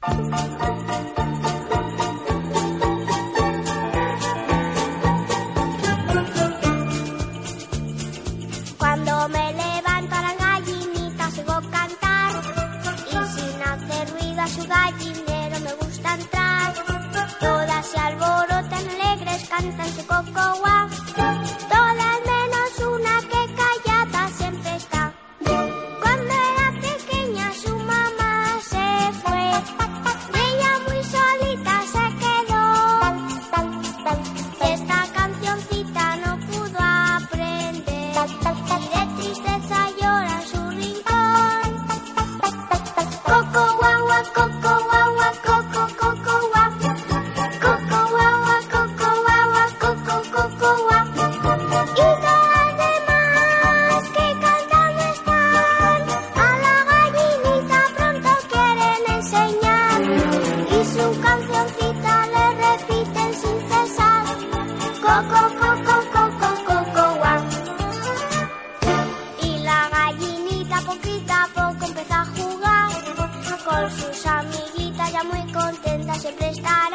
Cuando me levanto a gallinita sigo sigo cantar y sin hacer ruido a su gallinero me gusta entrar. Todas se alborotan alegres, cantan su coco Y la gallinita poquita a poco empezó a jugar con sus amiguitas, ya muy contenta siempre está.